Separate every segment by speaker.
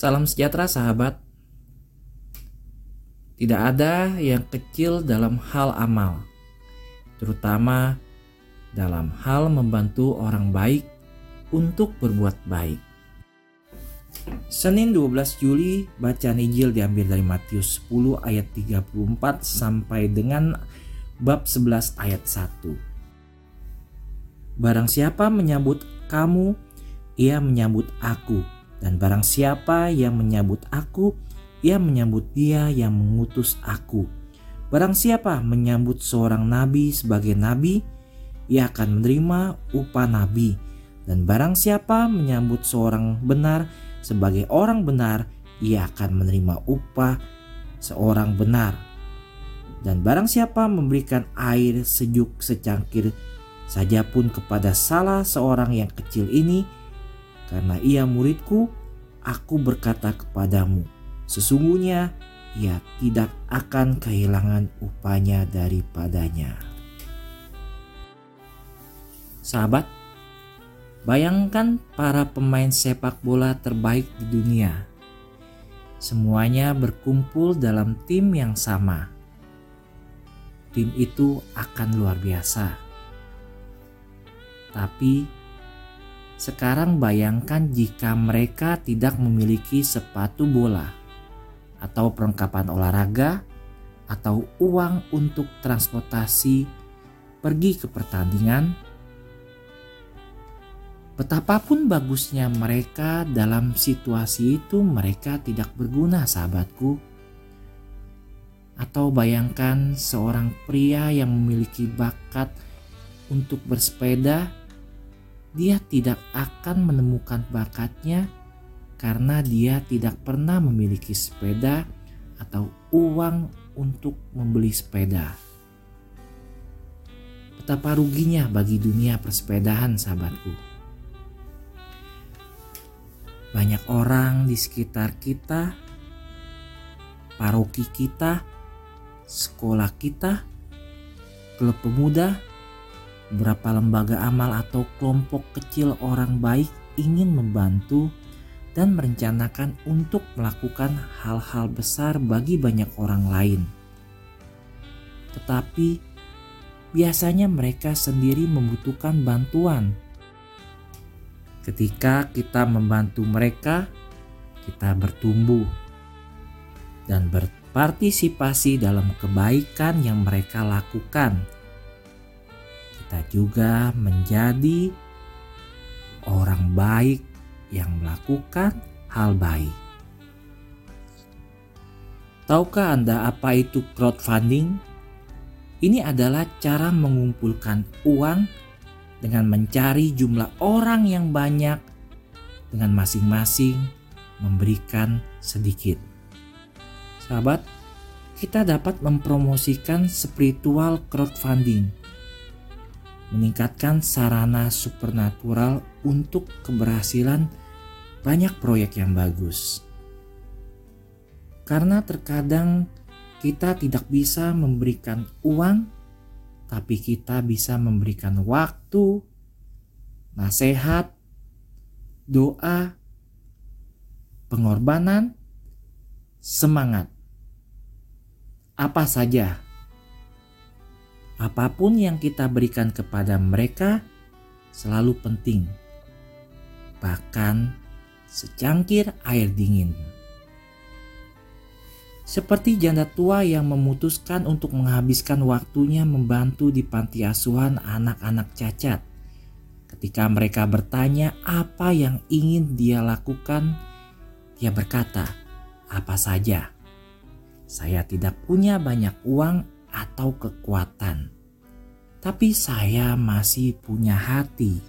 Speaker 1: Salam sejahtera sahabat. Tidak ada yang kecil dalam hal amal, terutama dalam hal membantu orang baik untuk berbuat baik. Senin 12 Juli bacaan Injil diambil dari Matius 10 ayat 34 sampai dengan bab 11 ayat 1. Barang siapa menyambut kamu, ia menyambut aku dan barang siapa yang menyambut aku, ia menyambut dia yang mengutus aku. Barang siapa menyambut seorang nabi sebagai nabi, ia akan menerima upah nabi. Dan barang siapa menyambut seorang benar sebagai orang benar, ia akan menerima upah seorang benar. Dan barang siapa memberikan air sejuk secangkir saja pun kepada salah seorang yang kecil ini, karena ia muridku, aku berkata kepadamu, sesungguhnya ia tidak akan kehilangan upahnya daripadanya. Sahabat, bayangkan para pemain sepak bola terbaik di dunia. Semuanya berkumpul dalam tim yang sama. Tim itu akan luar biasa. Tapi sekarang bayangkan jika mereka tidak memiliki sepatu bola atau perlengkapan olahraga atau uang untuk transportasi pergi ke pertandingan. Betapapun bagusnya mereka dalam situasi itu mereka tidak berguna sahabatku. Atau bayangkan seorang pria yang memiliki bakat untuk bersepeda dia tidak akan menemukan bakatnya karena dia tidak pernah memiliki sepeda atau uang untuk membeli sepeda. Betapa ruginya bagi dunia persepedahan, sahabatku. Banyak orang di sekitar kita, paroki kita, sekolah kita, klub pemuda, beberapa lembaga amal atau kelompok kecil orang baik ingin membantu dan merencanakan untuk melakukan hal-hal besar bagi banyak orang lain. Tetapi biasanya mereka sendiri membutuhkan bantuan. Ketika kita membantu mereka, kita bertumbuh dan berpartisipasi dalam kebaikan yang mereka lakukan kita juga menjadi orang baik yang melakukan hal baik. Tahukah Anda apa itu crowdfunding? Ini adalah cara mengumpulkan uang dengan mencari jumlah orang yang banyak dengan masing-masing memberikan sedikit. Sahabat, kita dapat mempromosikan spiritual crowdfunding meningkatkan sarana supernatural untuk keberhasilan banyak proyek yang bagus. Karena terkadang kita tidak bisa memberikan uang, tapi kita bisa memberikan waktu, nasihat, doa, pengorbanan, semangat. Apa saja Apa pun yang kita berikan kepada mereka selalu penting, bahkan secangkir air dingin. Seperti janda tua yang memutuskan untuk menghabiskan waktunya membantu di panti asuhan anak-anak cacat. Ketika mereka bertanya apa yang ingin dia lakukan, dia berkata, "Apa saja, saya tidak punya banyak uang atau kekuatan, tapi saya masih punya hati.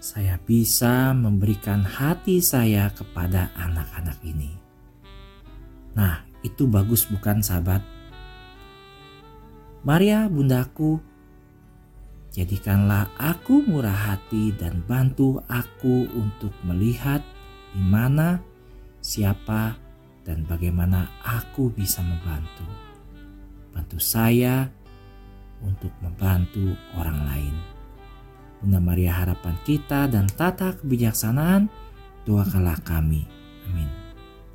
Speaker 1: Saya bisa memberikan hati saya kepada anak-anak ini. Nah, itu bagus, bukan, sahabat? Maria, bundaku, jadikanlah aku murah hati dan bantu aku untuk melihat di mana, siapa, dan bagaimana aku bisa membantu bantu saya untuk membantu orang lain. Bunda Maria harapan kita dan tata kebijaksanaan, doakanlah kami. Amin.